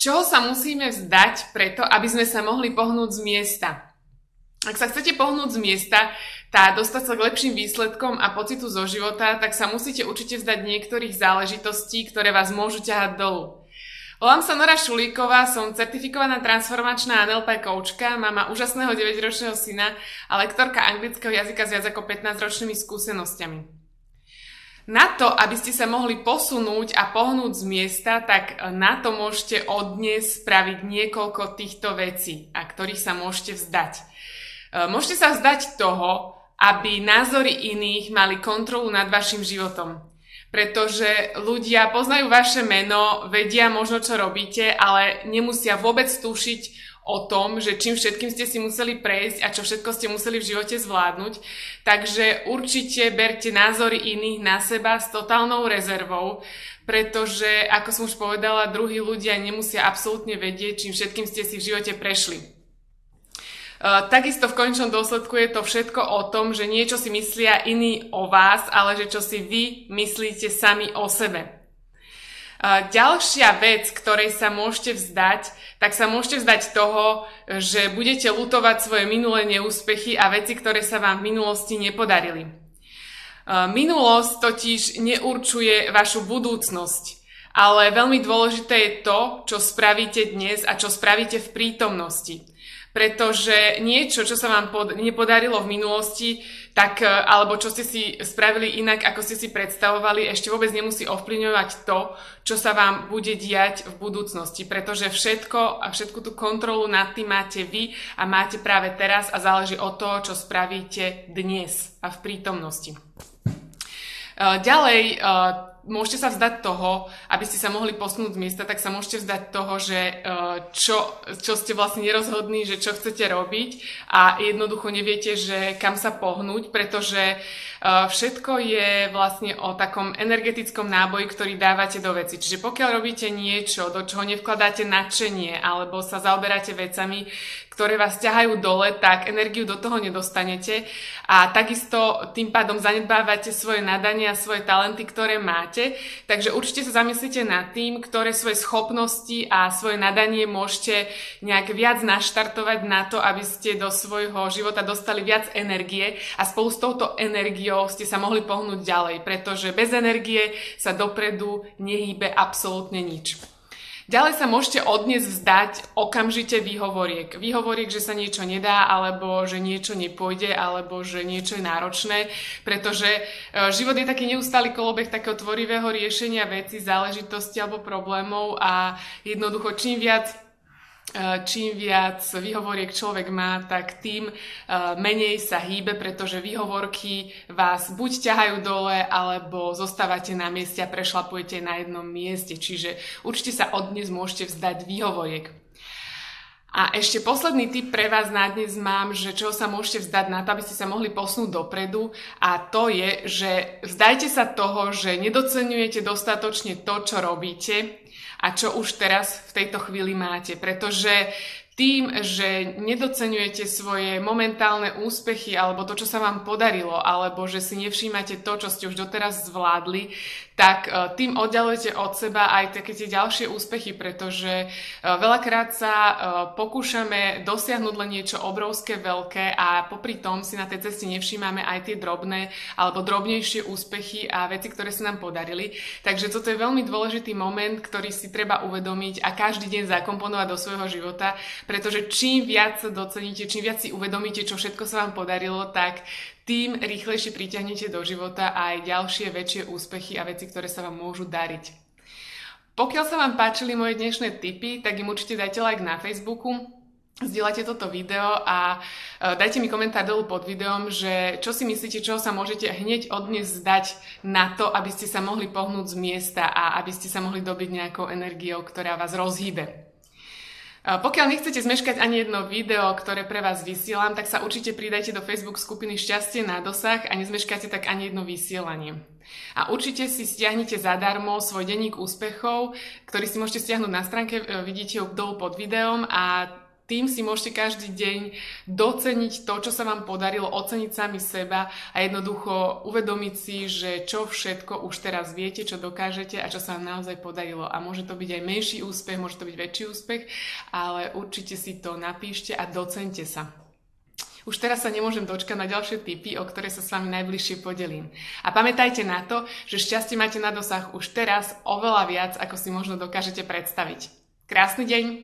čoho sa musíme vzdať preto, aby sme sa mohli pohnúť z miesta. Ak sa chcete pohnúť z miesta, tá dostať sa k lepším výsledkom a pocitu zo života, tak sa musíte určite vzdať niektorých záležitostí, ktoré vás môžu ťahať dolu. Volám sa Nora Šulíková, som certifikovaná transformačná NLP koučka, mama úžasného 9-ročného syna a lektorka anglického jazyka s viac ako 15-ročnými skúsenosťami. Na to, aby ste sa mohli posunúť a pohnúť z miesta, tak na to môžete od dnes spraviť niekoľko týchto vecí, a ktorých sa môžete vzdať. E, môžete sa vzdať toho, aby názory iných mali kontrolu nad vašim životom. Pretože ľudia poznajú vaše meno, vedia možno, čo robíte, ale nemusia vôbec tušiť, o tom, že čím všetkým ste si museli prejsť a čo všetko ste museli v živote zvládnuť. Takže určite berte názory iných na seba s totálnou rezervou, pretože, ako som už povedala, druhí ľudia nemusia absolútne vedieť, čím všetkým ste si v živote prešli. Uh, takisto v končnom dôsledku je to všetko o tom, že niečo si myslia iní o vás, ale že čo si vy myslíte sami o sebe. Ďalšia vec, ktorej sa môžete vzdať, tak sa môžete vzdať toho, že budete lutovať svoje minulé neúspechy a veci, ktoré sa vám v minulosti nepodarili. Minulosť totiž neurčuje vašu budúcnosť, ale veľmi dôležité je to, čo spravíte dnes a čo spravíte v prítomnosti pretože niečo, čo sa vám pod, nepodarilo v minulosti, tak, e, alebo čo ste si spravili inak, ako ste si predstavovali, ešte vôbec nemusí ovplyvňovať to, čo sa vám bude diať v budúcnosti, pretože všetko a všetku tú kontrolu nad tým máte vy a máte práve teraz a záleží od toho, čo spravíte dnes a v prítomnosti. E, ďalej, e, môžete sa vzdať toho, aby ste sa mohli posunúť z miesta, tak sa môžete vzdať toho, že eh, čo, čo ste vlastne nerozhodní, že čo chcete robiť a jednoducho neviete, že kam sa pohnúť, pretože uh, Všetko je vlastne o takom energetickom náboji, ktorý dávate do veci. Čiže pokiaľ robíte niečo, do čoho nevkladáte nadšenie alebo sa zaoberáte vecami, ktoré vás ťahajú dole, tak energiu do toho nedostanete a takisto tým pádom zanedbávate svoje nadanie a svoje talenty, ktoré máte. Takže určite sa zamyslite nad tým, ktoré svoje schopnosti a svoje nadanie môžete nejak viac naštartovať na to, aby ste do svojho života dostali viac energie a spolu s touto energiou ste sa mohli pohnúť ďalej, pretože bez energie sa dopredu nehýbe absolútne nič. Ďalej sa môžete odnes vzdať okamžite výhovoriek. Výhovoriek, že sa niečo nedá, alebo že niečo nepôjde, alebo že niečo je náročné, pretože e, život je taký neustály kolobeh takého tvorivého riešenia veci, záležitosti alebo problémov a jednoducho čím viac čím viac výhovoriek človek má, tak tým eh, menej sa hýbe, pretože výhovorky vás buď ťahajú dole, alebo zostávate na mieste a prešlapujete na jednom mieste. Čiže určite sa od dnes môžete vzdať výhovoriek. A ešte posledný tip pre vás na dnes mám, že čo sa môžete vzdať na to, aby ste sa mohli posnúť dopredu a to je, že vzdajte sa toho, že nedocenujete dostatočne to, čo robíte a čo už teraz v tejto chvíli máte. Pretože tým, že nedocenujete svoje momentálne úspechy alebo to, čo sa vám podarilo, alebo že si nevšímate to, čo ste už doteraz zvládli, tak e, tým oddialujete od seba aj také tie ďalšie úspechy, pretože e, veľakrát sa e, pokúšame dosiahnuť len niečo obrovské, veľké a popri tom si na tej ceste nevšímame aj tie drobné alebo drobnejšie úspechy a veci, ktoré sa nám podarili. Takže toto je veľmi dôležitý moment, ktorý si treba uvedomiť a každý deň zakomponovať do svojho života, pretože čím viac doceníte, čím viac si uvedomíte, čo všetko sa vám podarilo, tak tým rýchlejšie priťahnete do života aj ďalšie väčšie úspechy a veci, ktoré sa vám môžu dariť. Pokiaľ sa vám páčili moje dnešné tipy, tak im určite dajte like na Facebooku, Zdieľajte toto video a e, dajte mi komentár dolu pod videom, že čo si myslíte, čo sa môžete hneď od dnes zdať na to, aby ste sa mohli pohnúť z miesta a aby ste sa mohli dobiť nejakou energiou, ktorá vás rozhýbe. Pokiaľ nechcete zmeškať ani jedno video, ktoré pre vás vysielam, tak sa určite pridajte do Facebook skupiny Šťastie na dosah a nezmeškáte tak ani jedno vysielanie. A určite si stiahnite zadarmo svoj denník úspechov, ktorý si môžete stiahnuť na stránke, e, vidíte ho dolu pod videom a tým si môžete každý deň doceniť to, čo sa vám podarilo, oceniť sami seba a jednoducho uvedomiť si, že čo všetko už teraz viete, čo dokážete a čo sa vám naozaj podarilo. A môže to byť aj menší úspech, môže to byť väčší úspech, ale určite si to napíšte a docente sa. Už teraz sa nemôžem dočkať na ďalšie tipy, o ktoré sa s vami najbližšie podelím. A pamätajte na to, že šťastie máte na dosah už teraz oveľa viac, ako si možno dokážete predstaviť. Krásny deň!